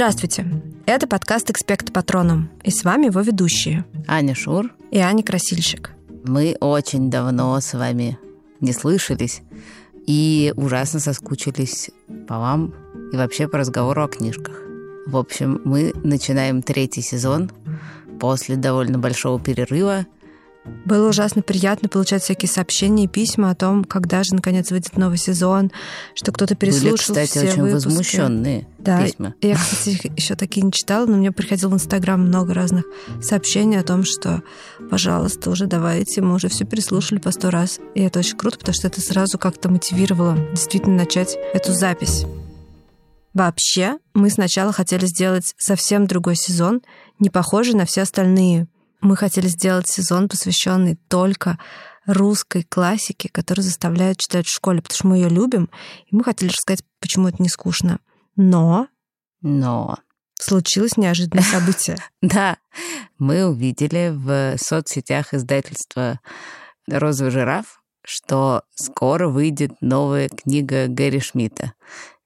Здравствуйте! Это подкаст «Экспект Патроном», и с вами его ведущие Аня Шур и Аня Красильщик. Мы очень давно с вами не слышались и ужасно соскучились по вам и вообще по разговору о книжках. В общем, мы начинаем третий сезон после довольно большого перерыва – было ужасно приятно получать всякие сообщения и письма о том, когда же наконец выйдет новый сезон, что кто-то переслушал Были, кстати, все очень выпуски. возмущенные да, письма. Я, кстати, еще такие не читала, но мне приходило в Инстаграм много разных сообщений о том, что, пожалуйста, уже давайте, мы уже все переслушали по сто раз. И это очень круто, потому что это сразу как-то мотивировало действительно начать эту запись. Вообще, мы сначала хотели сделать совсем другой сезон, не похожий на все остальные — мы хотели сделать сезон, посвященный только русской классике, которую заставляют читать в школе, потому что мы ее любим, и мы хотели рассказать, почему это не скучно. Но... Но... Случилось неожиданное событие. Да, мы увидели в соцсетях издательства «Розовый жираф», что скоро выйдет новая книга Гэри Шмидта.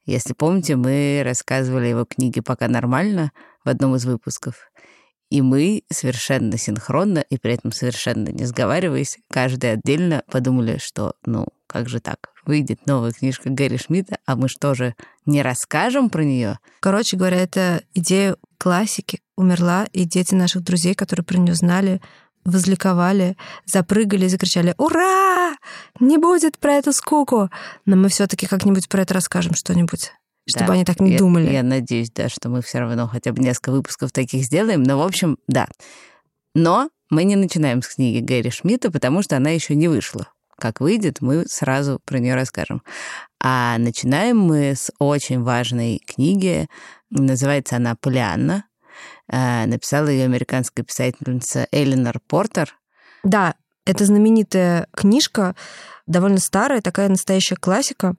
Если помните, мы рассказывали его книги «Пока нормально» в одном из выпусков. И мы совершенно синхронно и при этом совершенно не сговариваясь, каждый отдельно подумали, что, ну, как же так? Выйдет новая книжка Гэри Шмидта, а мы что же, не расскажем про нее? Короче говоря, это идея классики умерла, и дети наших друзей, которые про нее знали, возликовали, запрыгали и закричали «Ура! Не будет про эту скуку!» Но мы все таки как-нибудь про это расскажем что-нибудь чтобы да. они так не я, думали. Я надеюсь, да, что мы все равно хотя бы несколько выпусков таких сделаем. Но, в общем, да. Но мы не начинаем с книги Гэри Шмидта, потому что она еще не вышла. Как выйдет, мы сразу про нее расскажем. А начинаем мы с очень важной книги. Называется она «Полианна». Э, написала ее американская писательница Эленор Портер. Да, это знаменитая книжка, довольно старая, такая настоящая классика.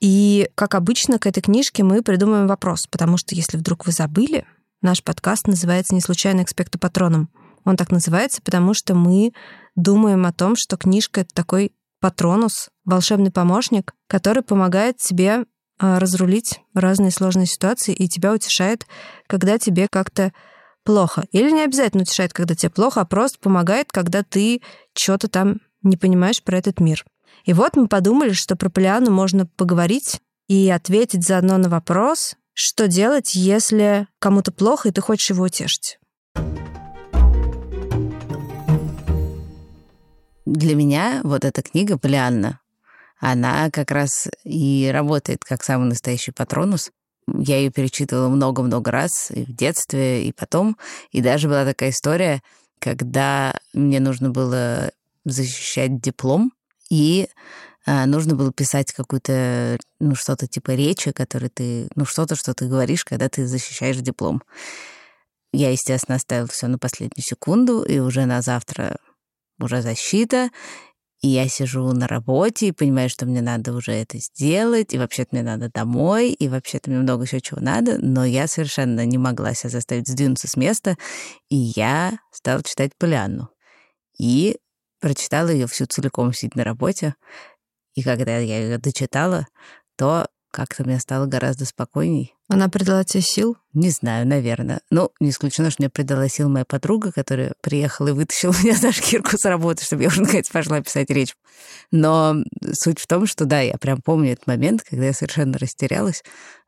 И, как обычно, к этой книжке мы придумаем вопрос, потому что, если вдруг вы забыли, наш подкаст называется «Не случайно экспекту патроном». Он так называется, потому что мы думаем о том, что книжка — это такой патронус, волшебный помощник, который помогает тебе а, разрулить разные сложные ситуации и тебя утешает, когда тебе как-то плохо. Или не обязательно утешает, когда тебе плохо, а просто помогает, когда ты что-то там не понимаешь про этот мир. И вот мы подумали, что про Полиану можно поговорить и ответить заодно на вопрос, что делать, если кому-то плохо, и ты хочешь его утешить. Для меня вот эта книга «Полианна», она как раз и работает как самый настоящий патронус. Я ее перечитывала много-много раз и в детстве, и потом. И даже была такая история, когда мне нужно было защищать диплом, и а, нужно было писать какую-то, ну, что-то типа речи, который ты, ну, что-то, что ты говоришь, когда ты защищаешь диплом. Я, естественно, оставила все на последнюю секунду, и уже на завтра уже защита, и я сижу на работе и понимаю, что мне надо уже это сделать, и вообще-то мне надо домой, и вообще-то мне много еще чего надо, но я совершенно не могла себя заставить сдвинуться с места, и я стала читать Полианну. И прочитала ее всю целиком, сидя на работе. И когда я ее дочитала, то как-то мне стало гораздо спокойней. Она придала тебе сил? Не знаю, наверное. Ну, не исключено, что мне придала сил моя подруга, которая приехала и вытащила меня за шкирку с работы, чтобы я уже, наконец, пошла писать речь. Но суть в том, что да, я прям помню этот момент, когда я совершенно растерялась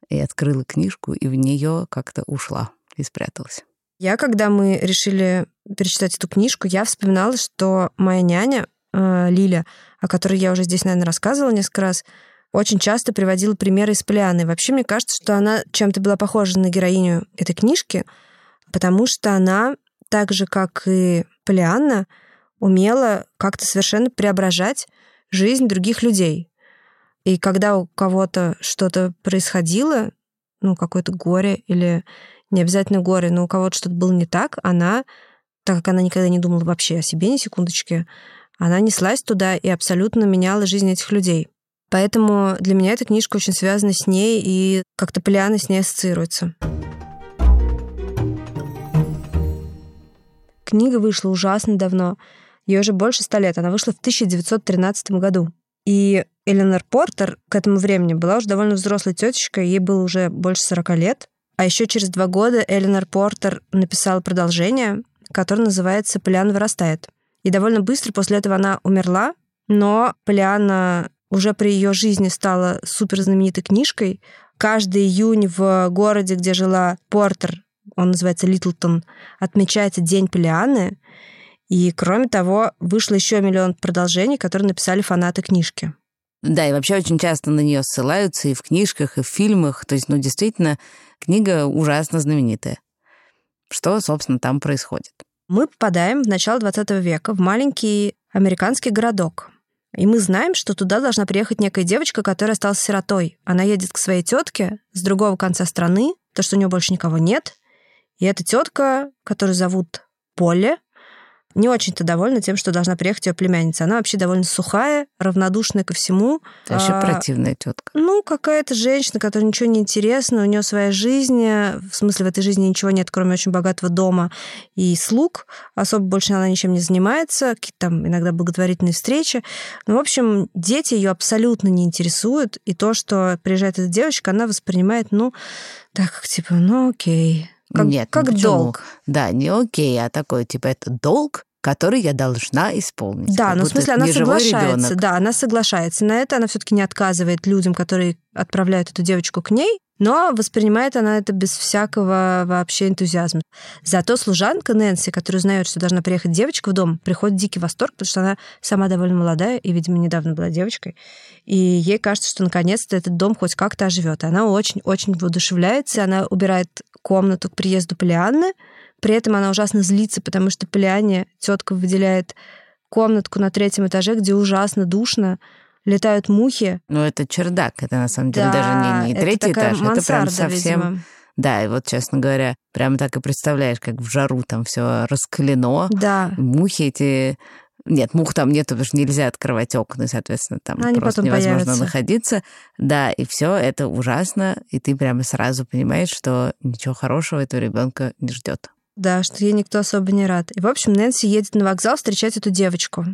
и открыла книжку, и в нее как-то ушла и спряталась. Я, когда мы решили перечитать эту книжку, я вспоминала, что моя няня э, Лиля, о которой я уже здесь, наверное, рассказывала несколько раз, очень часто приводила примеры из Полианы. Вообще, мне кажется, что она чем-то была похожа на героиню этой книжки, потому что она, так же, как и Полианна, умела как-то совершенно преображать жизнь других людей. И когда у кого-то что-то происходило, ну, какое-то горе или не обязательно горе, но у кого-то что-то было не так, она, так как она никогда не думала вообще о себе ни секундочки, она неслась туда и абсолютно меняла жизнь этих людей. Поэтому для меня эта книжка очень связана с ней, и как-то Полиана с ней ассоциируется. Книга вышла ужасно давно. Ей уже больше ста лет. Она вышла в 1913 году. И Эленор Портер к этому времени была уже довольно взрослой тетечкой, ей было уже больше 40 лет. А еще через два года Эленор Портер написала продолжение, которое называется «Полиан вырастает». И довольно быстро после этого она умерла, но Полиана уже при ее жизни стала супер знаменитой книжкой. Каждый июнь в городе, где жила Портер, он называется Литлтон, отмечается День Полианы. И, кроме того, вышло еще миллион продолжений, которые написали фанаты книжки. Да, и вообще очень часто на нее ссылаются и в книжках, и в фильмах. То есть, ну, действительно, книга ужасно знаменитая. Что, собственно, там происходит? Мы попадаем в начало 20 века в маленький американский городок. И мы знаем, что туда должна приехать некая девочка, которая осталась сиротой. Она едет к своей тетке с другого конца страны, то, что у нее больше никого нет. И эта тетка, которую зовут Поле, не очень-то довольна тем, что должна приехать ее племянница. Она вообще довольно сухая, равнодушная ко всему. Вообще а, противная тетка. Ну, какая-то женщина, которая ничего не интересна, у нее своя жизнь, в смысле в этой жизни ничего нет, кроме очень богатого дома и слуг. Особо больше она ничем не занимается, какие-то там иногда благотворительные встречи. Ну, в общем, дети ее абсолютно не интересуют, и то, что приезжает эта девочка, она воспринимает, ну, так как типа, ну окей, как, Нет, как ну, долг. Да, не окей, а такой, типа, это долг, который я должна исполнить. Да, ну, в смысле она соглашается. Ребенок. Да, она соглашается. На это она все-таки не отказывает людям, которые отправляют эту девочку к ней, но воспринимает она это без всякого вообще энтузиазма. Зато служанка Нэнси, которая знает, что должна приехать девочка в дом, приходит дикий восторг, потому что она сама довольно молодая и, видимо, недавно была девочкой. И ей кажется, что наконец-то этот дом хоть как-то оживет. Она очень-очень воодушевляется, она убирает комнату к приезду Полианны, при этом она ужасно злится, потому что Полиане тетка выделяет комнатку на третьем этаже, где ужасно душно, летают мухи. Ну, это чердак, это на самом деле да, даже не, не третий это этаж, мансарда, это прям совсем... Видимо. Да, и вот, честно говоря, прямо так и представляешь, как в жару там все раскалено. Да. Мухи эти нет, мух там нет, потому что нельзя открывать окна, и, соответственно, там Они просто невозможно появятся. находиться. Да, и все это ужасно, и ты прямо сразу понимаешь, что ничего хорошего этого ребенка не ждет. Да, что ей никто особо не рад. И, в общем, Нэнси едет на вокзал встречать эту девочку.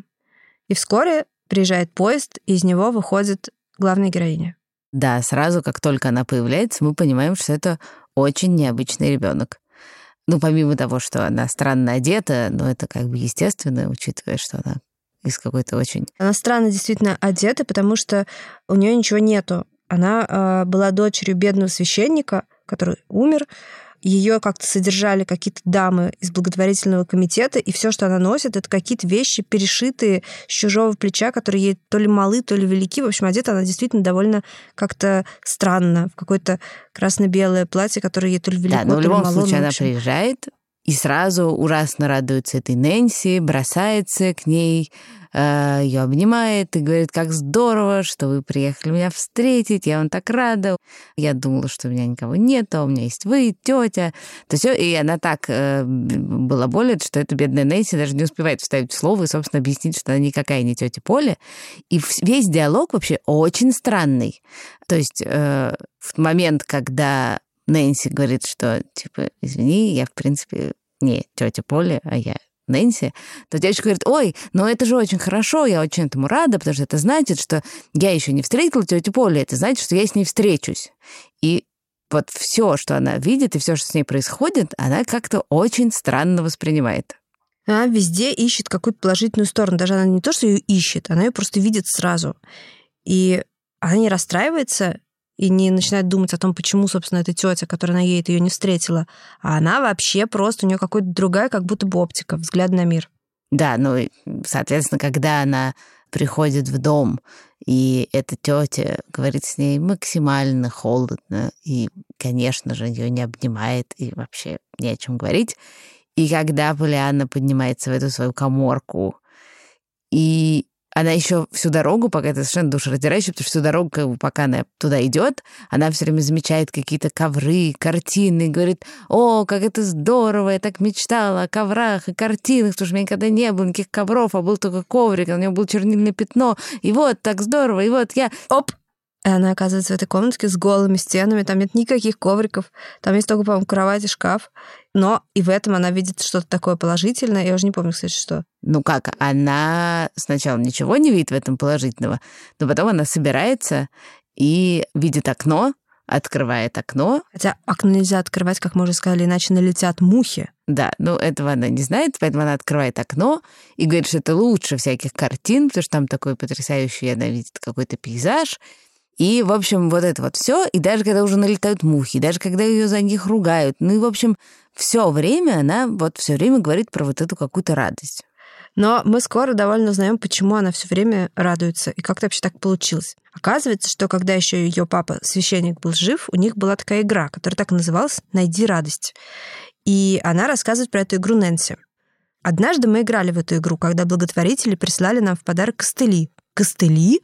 И вскоре приезжает поезд, и из него выходит главная героиня. Да, сразу, как только она появляется, мы понимаем, что это очень необычный ребенок. Ну, помимо того, что она странно одета, но это как бы естественно, учитывая, что она из какой-то очень... Она странно действительно одета, потому что у нее ничего нету. Она э, была дочерью бедного священника, который умер, ее как-то содержали какие-то дамы из благотворительного комитета, и все, что она носит, это какие-то вещи, перешитые с чужого плеча, которые ей то ли малы, то ли велики. В общем, одета она действительно довольно как-то странно, в какое-то красно-белое платье, которое ей то ли велико, да, но в любом мало, случае она приезжает, и сразу ужасно радуется этой Нэнси, бросается к ней, Э, ее обнимает и говорит, как здорово, что вы приехали меня встретить, я вам так рада. Я думала, что у меня никого нет, а у меня есть вы, тетя. То все, и она так э, была болит, что эта бедная Нэнси даже не успевает вставить слово и, собственно, объяснить, что она никакая не тетя Поля. И весь диалог вообще очень странный. То есть э, в момент, когда Нэнси говорит, что, типа, извини, я, в принципе, не тетя Поля, а я Нэнси, то девочка говорит, ой, ну это же очень хорошо, я очень этому рада, потому что это значит, что я еще не встретила тетю Полли, это значит, что я с ней встречусь. И вот все, что она видит и все, что с ней происходит, она как-то очень странно воспринимает. Она везде ищет какую-то положительную сторону. Даже она не то, что ее ищет, она ее просто видит сразу. И она не расстраивается, и не начинает думать о том, почему, собственно, эта тетя, которая она едет, ее не встретила. А она вообще просто, у нее какая-то другая, как будто бы оптика, взгляд на мир. Да, ну, соответственно, когда она приходит в дом, и эта тетя говорит с ней максимально холодно, и, конечно же, ее не обнимает, и вообще не о чем говорить. И когда Полианна поднимается в эту свою коморку, и она еще всю дорогу, пока это совершенно душераздирающе, потому что всю дорогу, пока она туда идет, она все время замечает какие-то ковры, картины, и говорит, о, как это здорово, я так мечтала о коврах и картинах, потому что у меня никогда не было никаких ковров, а был только коврик, а у него было чернильное пятно, и вот так здорово, и вот я... Оп! И она оказывается в этой комнатке с голыми стенами, там нет никаких ковриков, там есть только, по-моему, кровать и шкаф. Но и в этом она видит что-то такое положительное. Я уже не помню, кстати, что. Ну как, она сначала ничего не видит в этом положительного, но потом она собирается и видит окно, открывает окно. Хотя окно нельзя открывать, как мы уже сказали, иначе налетят мухи. Да, ну этого она не знает, поэтому она открывает окно и говорит, что это лучше всяких картин, потому что там такой потрясающий, она видит какой-то пейзаж. И, в общем, вот это вот все. И даже когда уже налетают мухи, даже когда ее за них ругают, ну и, в общем, все время она вот все время говорит про вот эту какую-то радость. Но мы скоро довольно узнаем, почему она все время радуется и как это вообще так получилось. Оказывается, что когда еще ее папа, священник, был жив, у них была такая игра, которая так и называлась «Найди радость». И она рассказывает про эту игру Нэнси. Однажды мы играли в эту игру, когда благотворители прислали нам в подарок костыли. Костыли?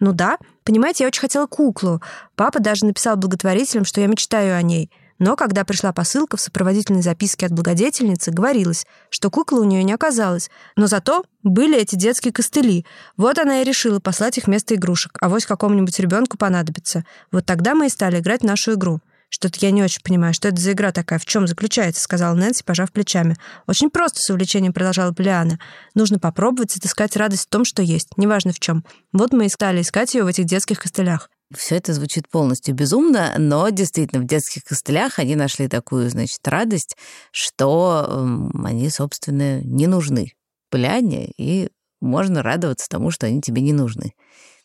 Ну да, понимаете, я очень хотела куклу. Папа даже написал благотворителям, что я мечтаю о ней. Но когда пришла посылка в сопроводительной записке от благодетельницы, говорилось, что куклы у нее не оказалось. Но зато были эти детские костыли. Вот она и решила послать их вместо игрушек. А вось какому-нибудь ребенку понадобится. Вот тогда мы и стали играть в нашу игру. Что-то я не очень понимаю, что это за игра такая, в чем заключается, сказала Нэнси, пожав плечами. Очень просто с увлечением продолжала Полиана. Нужно попробовать отыскать радость в том, что есть, неважно в чем. Вот мы и стали искать ее в этих детских костылях. Все это звучит полностью безумно, но действительно в детских костылях они нашли такую, значит, радость, что э, они, собственно, не нужны пляне, и можно радоваться тому, что они тебе не нужны.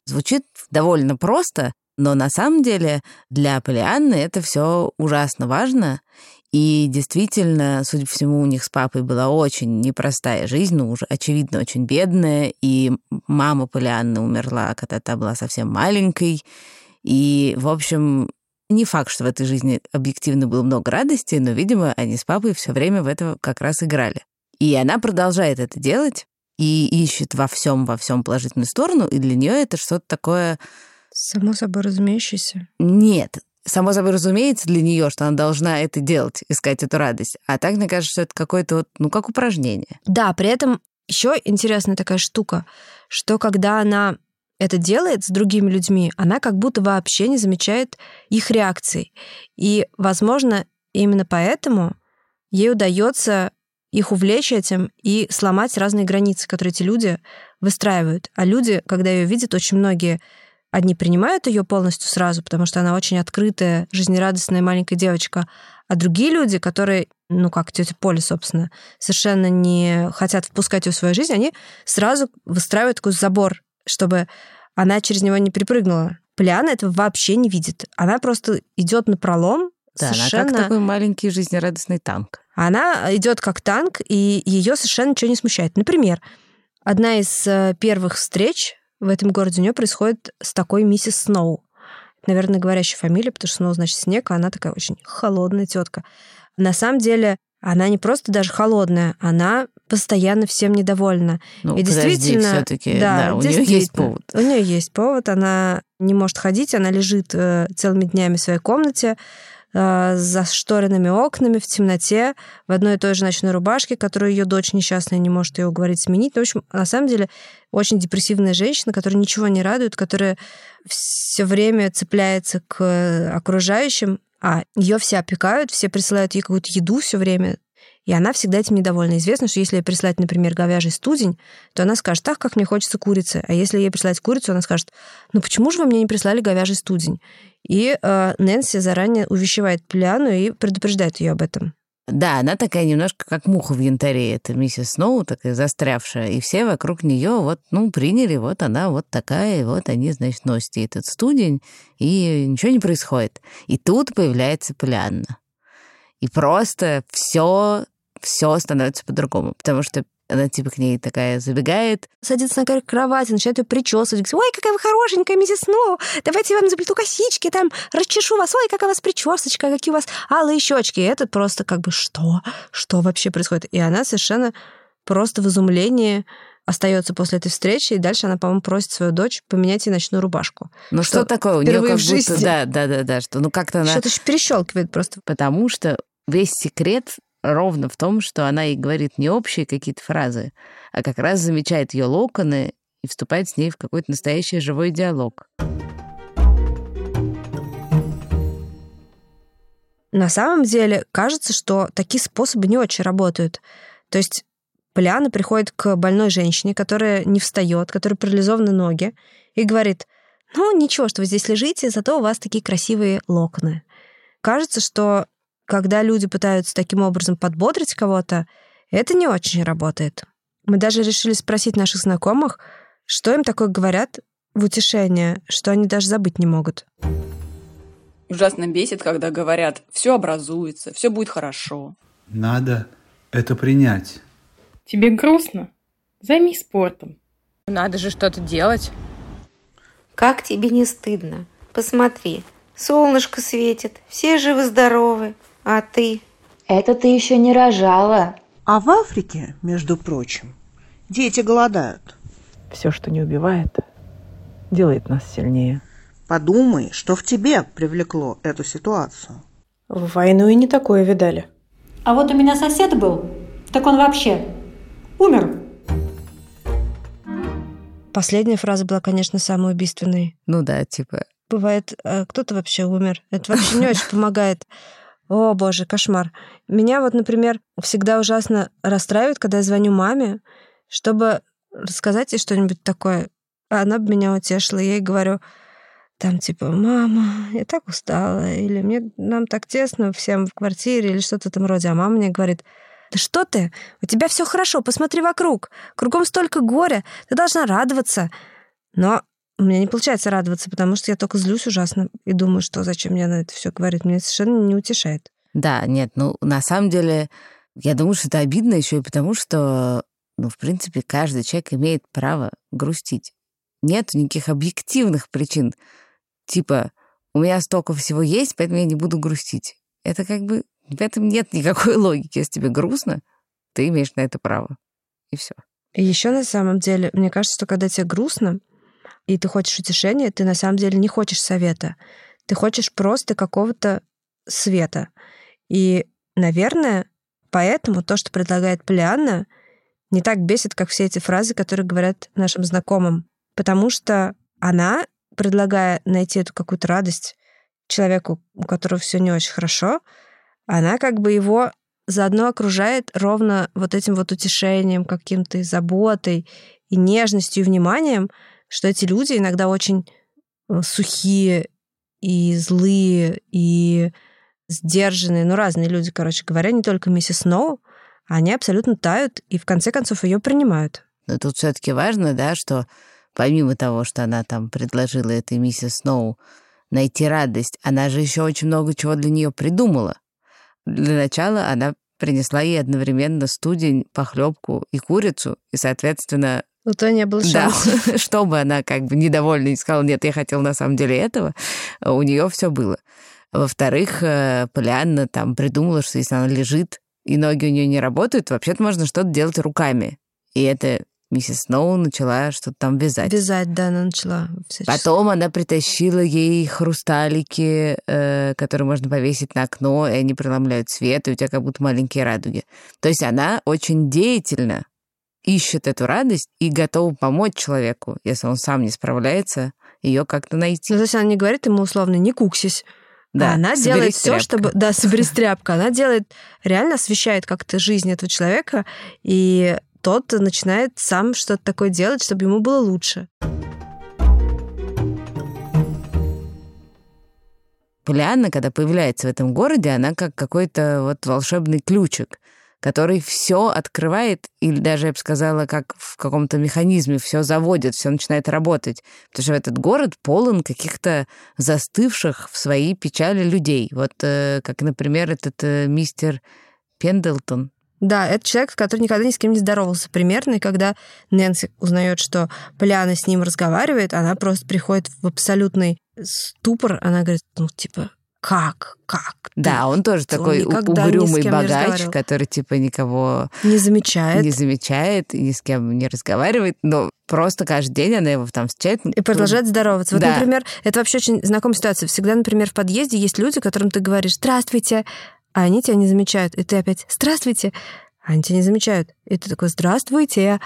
Звучит довольно просто, но на самом деле для Полианны это все ужасно важно. И действительно, судя по всему, у них с папой была очень непростая жизнь, ну, уже, очевидно, очень бедная. И мама Полианны умерла, когда та была совсем маленькой. И, в общем, не факт, что в этой жизни объективно было много радости, но, видимо, они с папой все время в это как раз играли. И она продолжает это делать и ищет во всем, во всем положительную сторону, и для нее это что-то такое... Само собой разумеющееся. Нет, само собой разумеется для нее, что она должна это делать, искать эту радость. А так, мне кажется, что это какое-то вот, ну, как упражнение. Да, при этом еще интересная такая штука, что когда она это делает с другими людьми, она как будто вообще не замечает их реакций. И, возможно, именно поэтому ей удается их увлечь этим и сломать разные границы, которые эти люди выстраивают. А люди, когда ее видят, очень многие Одни принимают ее полностью сразу, потому что она очень открытая, жизнерадостная маленькая девочка, а другие люди, которые, ну как тетя Поля, собственно, совершенно не хотят впускать ее в свою жизнь, они сразу выстраивают такой забор, чтобы она через него не перепрыгнула. Пляна этого вообще не видит. Она просто идет на пролом. Да, совершенно... она как такой маленький жизнерадостный танк. Она идет как танк, и ее совершенно ничего не смущает. Например, одна из э, первых встреч в этом городе у нее происходит с такой миссис Сноу. Наверное, говорящая фамилия, потому что Сноу значит снег, а она такая очень холодная тетка. На самом деле, она не просто даже холодная, она постоянно всем недовольна. Ну, и действительно, все-таки, да, да, у нее есть повод. У нее есть повод, она не может ходить, она лежит э, целыми днями в своей комнате, Э, за шторенными окнами, в темноте, в одной и той же ночной рубашке, которую ее дочь несчастная не может ее уговорить сменить. В общем, на самом деле, очень депрессивная женщина, которая ничего не радует, которая все время цепляется к окружающим, а ее все опекают, все присылают ей какую-то еду все время, и она всегда этим недовольна. Известно, что если ей прислать, например, говяжий студень, то она скажет, так, как мне хочется курицы. А если ей прислать курицу, она скажет, ну почему же вы мне не прислали говяжий студень? И э, Нэнси заранее увещевает Пляну и предупреждает ее об этом. Да, она такая немножко как муха в янтаре, это миссис Сноу, такая застрявшая, и все вокруг нее вот, ну, приняли, вот она вот такая, и вот они, значит, носят ей этот студень, и ничего не происходит. И тут появляется Полианна. И просто все все становится по-другому, потому что она типа к ней такая забегает. Садится на край кровати, начинает ее причесывать. Ой, какая вы хорошенькая, миссис Сноу. Давайте я вам заплету косички, там расчешу вас. Ой, какая у вас причесочка, какие у вас алые щечки. И это просто как бы что? Что вообще происходит? И она совершенно просто в изумлении остается после этой встречи, и дальше она, по-моему, просит свою дочь поменять ей ночную рубашку. Ну что, что такое? У нее как будто, да, да, да, да, что ну как-то она... Что-то перещелкивает просто. Потому что весь секрет ровно в том, что она ей говорит не общие какие-то фразы, а как раз замечает ее локоны и вступает с ней в какой-то настоящий живой диалог. На самом деле кажется, что такие способы не очень работают. То есть Поляна приходит к больной женщине, которая не встает, которая парализованы ноги, и говорит, ну, ничего, что вы здесь лежите, зато у вас такие красивые локоны. Кажется, что когда люди пытаются таким образом подбодрить кого-то, это не очень работает. Мы даже решили спросить наших знакомых, что им такое говорят в утешение, что они даже забыть не могут. Ужасно бесит, когда говорят, все образуется, все будет хорошо. Надо это принять. Тебе грустно? Займись спортом. Надо же что-то делать. Как тебе не стыдно? Посмотри, солнышко светит, все живы-здоровы, а ты? Это ты еще не рожала. А в Африке, между прочим, дети голодают. Все, что не убивает, делает нас сильнее. Подумай, что в тебе привлекло эту ситуацию. В войну и не такое видали. А вот у меня сосед был, так он вообще умер. Последняя фраза была, конечно, самой убийственной. Ну да, типа... Бывает, э, кто-то вообще умер. Это вообще не очень помогает. О, боже, кошмар. Меня вот, например, всегда ужасно расстраивает, когда я звоню маме, чтобы рассказать ей что-нибудь такое. А она бы меня утешила. Я ей говорю, там типа, мама, я так устала, или мне нам так тесно всем в квартире, или что-то в этом роде. А мама мне говорит, да что ты? У тебя все хорошо, посмотри вокруг. Кругом столько горя, ты должна радоваться. Но у меня не получается радоваться, потому что я только злюсь ужасно и думаю, что зачем мне на это все говорит. Меня совершенно не утешает. Да, нет, ну, на самом деле, я думаю, что это обидно еще и потому, что, ну, в принципе, каждый человек имеет право грустить. Нет никаких объективных причин. Типа, у меня столько всего есть, поэтому я не буду грустить. Это как бы в этом нет никакой логики. Если тебе грустно, ты имеешь на это право. И все. И еще на самом деле, мне кажется, что когда тебе грустно, и ты хочешь утешения, ты на самом деле не хочешь совета. Ты хочешь просто какого-то света. И, наверное, поэтому то, что предлагает Полианна, не так бесит, как все эти фразы, которые говорят нашим знакомым. Потому что она, предлагая найти эту какую-то радость человеку, у которого все не очень хорошо, она как бы его заодно окружает ровно вот этим вот утешением, каким-то заботой и нежностью и вниманием, что эти люди иногда очень э, сухие и злые, и сдержанные, ну, разные люди, короче говоря, не только миссис Сноу, они абсолютно тают и в конце концов ее принимают. Но тут все-таки важно, да, что помимо того, что она там предложила этой миссис Сноу найти радость, она же еще очень много чего для нее придумала. Для начала она принесла ей одновременно студень, похлебку и курицу, и, соответственно... У то не было шанса. Да, чтобы она как бы недовольна и сказала, нет, я хотела на самом деле этого, у нее все было. Во-вторых, э, Полианна там придумала, что если она лежит, и ноги у нее не работают, вообще-то можно что-то делать руками. И это миссис Сноу начала что-то там вязать. Вязать, да, она начала. Потом она притащила ей хрусталики, э, которые можно повесить на окно, и они преломляют свет, и у тебя как будто маленькие радуги. То есть она очень деятельно ищет эту радость и готова помочь человеку, если он сам не справляется, ее как-то найти. Ну, то есть она не говорит ему условно «не куксись», да, она делает все, чтобы... Да, собери тряпка. Она делает, реально освещает как-то жизнь этого человека, и тот начинает сам что-то такое делать, чтобы ему было лучше. Полианна, когда появляется в этом городе, она как какой-то вот волшебный ключик, который все открывает, или даже, я бы сказала, как в каком-то механизме все заводит, все начинает работать. Потому что этот город полон каких-то застывших в своей печали людей. Вот э, как, например, этот э, мистер Пендлтон, да, это человек, который никогда ни с кем не здоровался примерно, и когда Нэнси узнает, что Поляна с ним разговаривает, она просто приходит в абсолютный ступор, она говорит, ну, типа, как, как? Да, он тоже он такой угрюмый богач, который типа никого не замечает, не замечает и ни с кем не разговаривает, но просто каждый день она его там встречает. И продолжает здороваться. Вот, да. например, это вообще очень знакомая ситуация. Всегда, например, в подъезде есть люди, которым ты говоришь «Здравствуйте», а они тебя не замечают. И ты опять «Здравствуйте!» а они тебя не замечают. И ты такой «Здравствуйте!»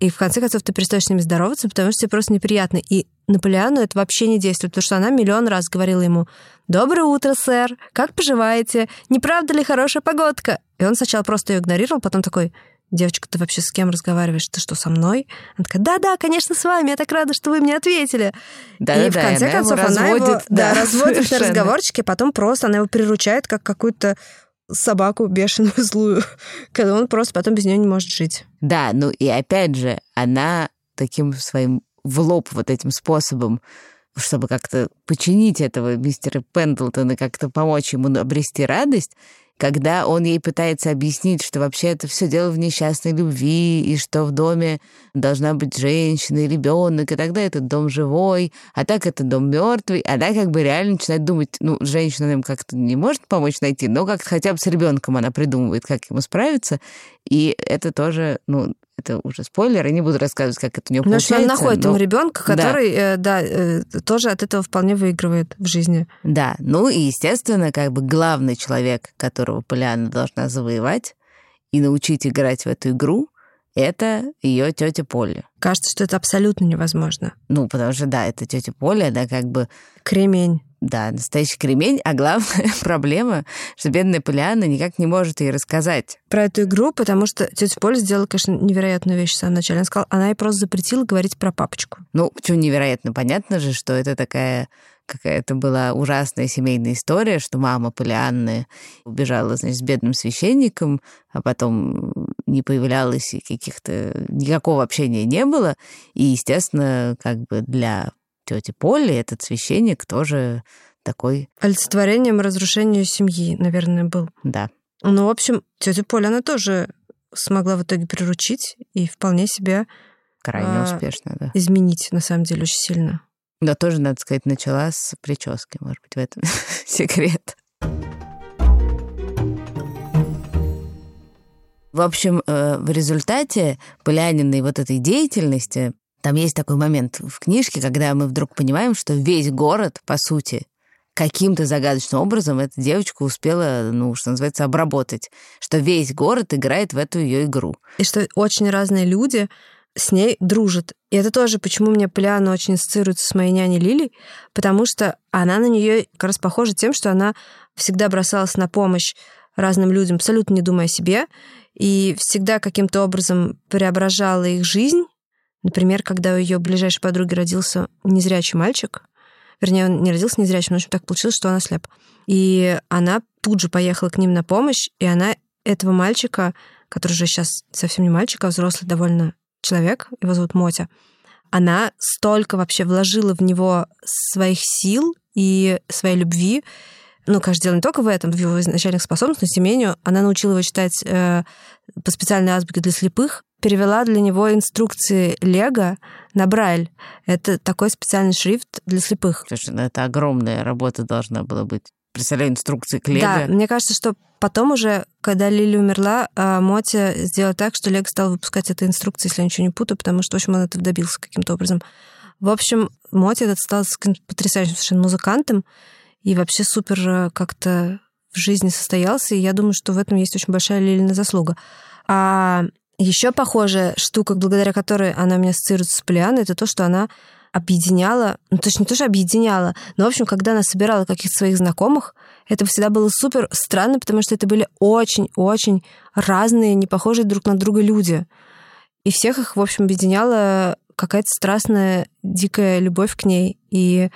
И в конце концов ты перестаешь с ними здороваться, потому что тебе просто неприятно. И Наполеону это вообще не действует, потому что она миллион раз говорила ему «Доброе утро, сэр! Как поживаете? Не правда ли хорошая погодка?» И он сначала просто ее игнорировал, потом такой девочка, ты вообще с кем разговариваешь? Ты что, со мной? Она такая, да-да, конечно, с вами, я так рада, что вы мне ответили. Да, и в конце она концов его она его разводит, да, да, разводит на разговорчике, потом просто она его приручает как какую-то собаку бешеную злую, когда он просто потом без нее не может жить. Да, ну и опять же, она таким своим в лоб вот этим способом, чтобы как-то починить этого мистера Пендлтона, как-то помочь ему обрести радость, когда он ей пытается объяснить, что вообще это все дело в несчастной любви, и что в доме должна быть женщина и ребенок, и тогда этот дом живой, а так это дом мертвый, она как бы реально начинает думать, ну, женщина им как-то не может помочь найти, но как-то хотя бы с ребенком она придумывает, как ему справиться, и это тоже, ну, это уже спойлер, я не буду рассказывать, как это у нее Потому что получается. она находит но- ребенка, Да. который, э, да, э, тоже от этого вполне выигрывает в жизни. Да, ну и, естественно, как бы главный человек, которого Полиана должна завоевать и научить играть в эту игру, это ее тетя Полли. Кажется, что это абсолютно невозможно. Ну, потому что, да, это тетя Поля, она как бы, Кремень. Да, настоящий кремень, а главная проблема, что бедная Полиана никак не может ей рассказать. Про эту игру, потому что тетя Поля сделала, конечно, невероятную вещь в самом начале. Она сказала, она ей просто запретила говорить про папочку. Ну, почему невероятно? Понятно же, что это такая какая-то была ужасная семейная история, что мама Полианны убежала, значит, с бедным священником, а потом не появлялась, и каких-то... Никакого общения не было. И, естественно, как бы для тети Поли этот священник тоже такой, Олицетворением разрушения семьи, наверное, был. да. Ну, в общем, тетя Поля, она тоже смогла в итоге приручить и вполне себя Крайне А, успешно, да. изменить, на самом деле, очень сильно. Но тоже, надо сказать, начала с прически, может быть, в этом секрет. В общем, э, в результате Поляниной вот этой деятельности, там есть такой момент в книжке, когда мы вдруг понимаем, что весь город, по сути, каким-то загадочным образом эта девочка успела, ну, что называется, обработать, что весь город играет в эту ее игру. И что очень разные люди с ней дружат. И это тоже, почему мне Поляна очень ассоциируется с моей няней Лилей, потому что она на нее как раз похожа тем, что она всегда бросалась на помощь разным людям, абсолютно не думая о себе, и всегда каким-то образом преображала их жизнь. Например, когда у ее ближайшей подруги родился незрячий мальчик, вернее, он не родился незрячим, но в общем так получилось, что она слеп. И она тут же поехала к ним на помощь, и она этого мальчика, который же сейчас совсем не мальчик, а взрослый довольно человек, его зовут Мотя, она столько вообще вложила в него своих сил и своей любви, ну, конечно, дело не только в этом, в его изначальных способностях, но тем не менее, она научила его читать э, по специальной азбуке для слепых, перевела для него инструкции Лего на Брайль. Это такой специальный шрифт для слепых. Слушай, ну это огромная работа должна была быть. Представляю, инструкции к Лего. Да, мне кажется, что потом уже, когда Лили умерла, а, Мотя сделал так, что Лего стал выпускать эти инструкции, если я ничего не путаю, потому что, в общем, он этого добился каким-то образом. В общем, Мотя этот стал потрясающим совершенно музыкантом и вообще супер э, как-то в жизни состоялся, и я думаю, что в этом есть очень большая Лилина заслуга. А еще похожая штука, благодаря которой она меня ассоциируется с Полианой, это то, что она объединяла, ну, то есть не то, что объединяла, но, в общем, когда она собирала каких-то своих знакомых, это всегда было супер странно, потому что это были очень-очень разные, не похожие друг на друга люди. И всех их, в общем, объединяла какая-то страстная, дикая любовь к ней. И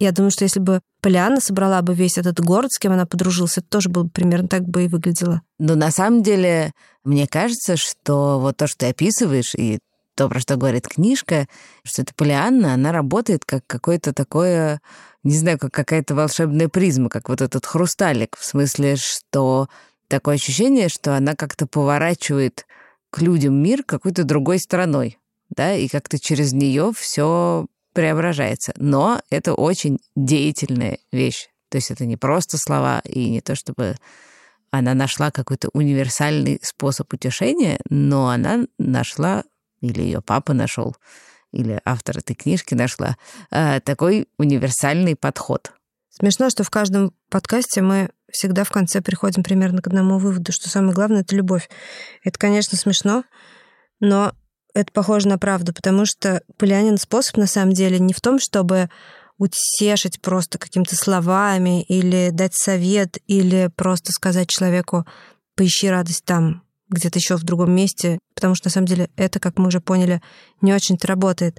я думаю, что если бы Полиана собрала бы весь этот город, с кем она подружилась, это тоже было бы примерно так бы и выглядело. Но на самом деле, мне кажется, что вот то, что ты описываешь, и то, про что говорит книжка, что это Полианна, она работает как какое-то такое, не знаю, как какая-то волшебная призма, как вот этот хрусталик, в смысле, что такое ощущение, что она как-то поворачивает к людям мир какой-то другой стороной, да, и как-то через нее все преображается. Но это очень деятельная вещь. То есть это не просто слова, и не то чтобы она нашла какой-то универсальный способ утешения, но она нашла, или ее папа нашел, или автор этой книжки нашла, э, такой универсальный подход. Смешно, что в каждом подкасте мы всегда в конце приходим примерно к одному выводу, что самое главное — это любовь. Это, конечно, смешно, но это похоже на правду, потому что Полианин способ на самом деле не в том, чтобы утешить просто какими-то словами или дать совет, или просто сказать человеку «поищи радость там, где-то еще в другом месте, потому что на самом деле это, как мы уже поняли, не очень-то работает.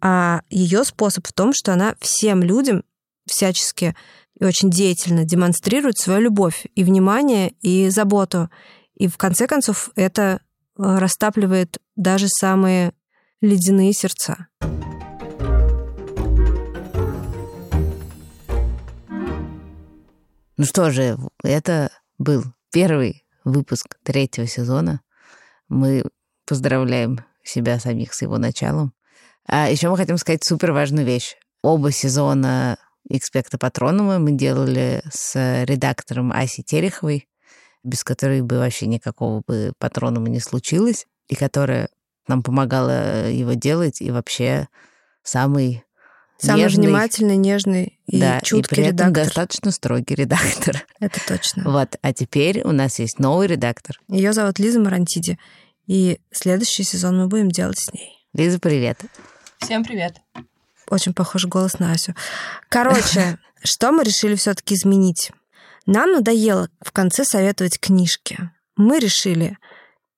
А ее способ в том, что она всем людям всячески и очень деятельно демонстрирует свою любовь и внимание, и заботу. И в конце концов это э, растапливает даже самые ледяные сердца. Ну что же, это был первый выпуск третьего сезона. Мы поздравляем себя самих с его началом. А еще мы хотим сказать супер важную вещь. Оба сезона «Экспекта Патронума» мы делали с редактором Аси Тереховой, без которой бы вообще никакого бы патронума не случилось, и которая нам помогала его делать, и вообще самый Самый нежный, внимательный, нежный и да, чуткий и при этом редактор. достаточно строгий редактор. Это точно. Вот, а теперь у нас есть новый редактор. Ее зовут Лиза Марантиди, и следующий сезон мы будем делать с ней. Лиза, привет. Всем привет. Очень похож голос на Асю. Короче, что мы решили все-таки изменить? Нам надоело в конце советовать книжки. Мы решили,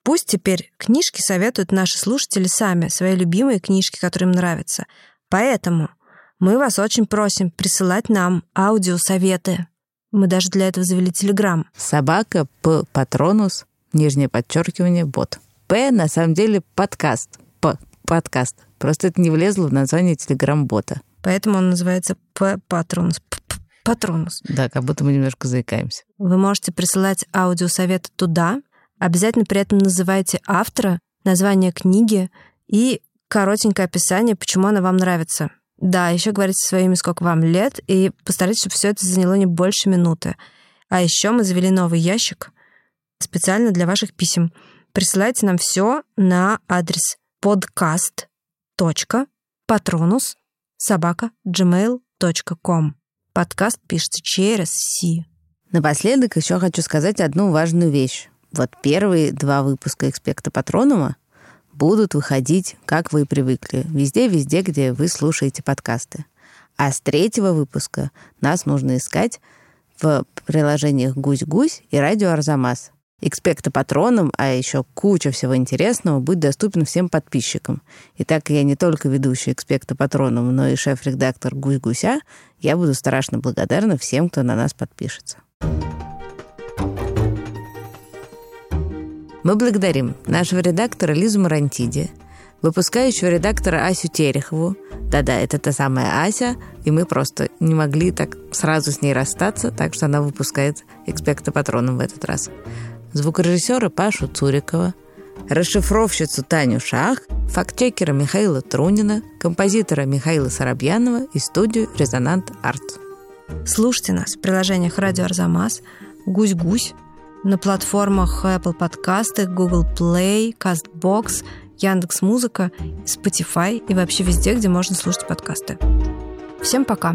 пусть теперь книжки советуют наши слушатели сами, свои любимые книжки, которые им нравятся. Поэтому мы вас очень просим присылать нам аудиосоветы. Мы даже для этого завели Телеграм. Собака П патронус, нижнее подчеркивание, бот. П на самом деле подкаст. П подкаст. Просто это не влезло в название телеграм-бота. Поэтому он называется П Патронус. Патронус. Да, как будто мы немножко заикаемся. Вы можете присылать аудиосоветы туда. Обязательно при этом называйте автора, название книги и коротенькое описание, почему она вам нравится. Да, еще говорите свое сколько вам лет, и постарайтесь, чтобы все это заняло не больше минуты. А еще мы завели новый ящик специально для ваших писем. Присылайте нам все на адрес podcast.patronus собака gmail.com. Подкаст пишется через Си. Напоследок еще хочу сказать одну важную вещь. Вот первые два выпуска «Экспекта Патронума» будут выходить, как вы привыкли, везде-везде, где вы слушаете подкасты. А с третьего выпуска нас нужно искать в приложениях «Гусь-Гусь» и «Радио Арзамас». Экспекта патроном, а еще куча всего интересного будет доступен всем подписчикам. И так я не только ведущий экспекта патроном, но и шеф-редактор Гусь-Гуся, я буду страшно благодарна всем, кто на нас подпишется. Мы благодарим нашего редактора Лизу Марантиди, выпускающего редактора Асю Терехову. Да-да, это та самая Ася, и мы просто не могли так сразу с ней расстаться, так что она выпускает «Экспекта патроном» в этот раз. Звукорежиссера Пашу Цурикова, расшифровщицу Таню Шах, фактчекера Михаила Трунина, композитора Михаила Соробьянова и студию «Резонант Арт». Слушайте нас в приложениях «Радио Арзамас», «Гусь-Гусь», на платформах Apple подкасты, Google Play, CastBox, Яндекс Музыка, Spotify и вообще везде, где можно слушать подкасты. Всем пока!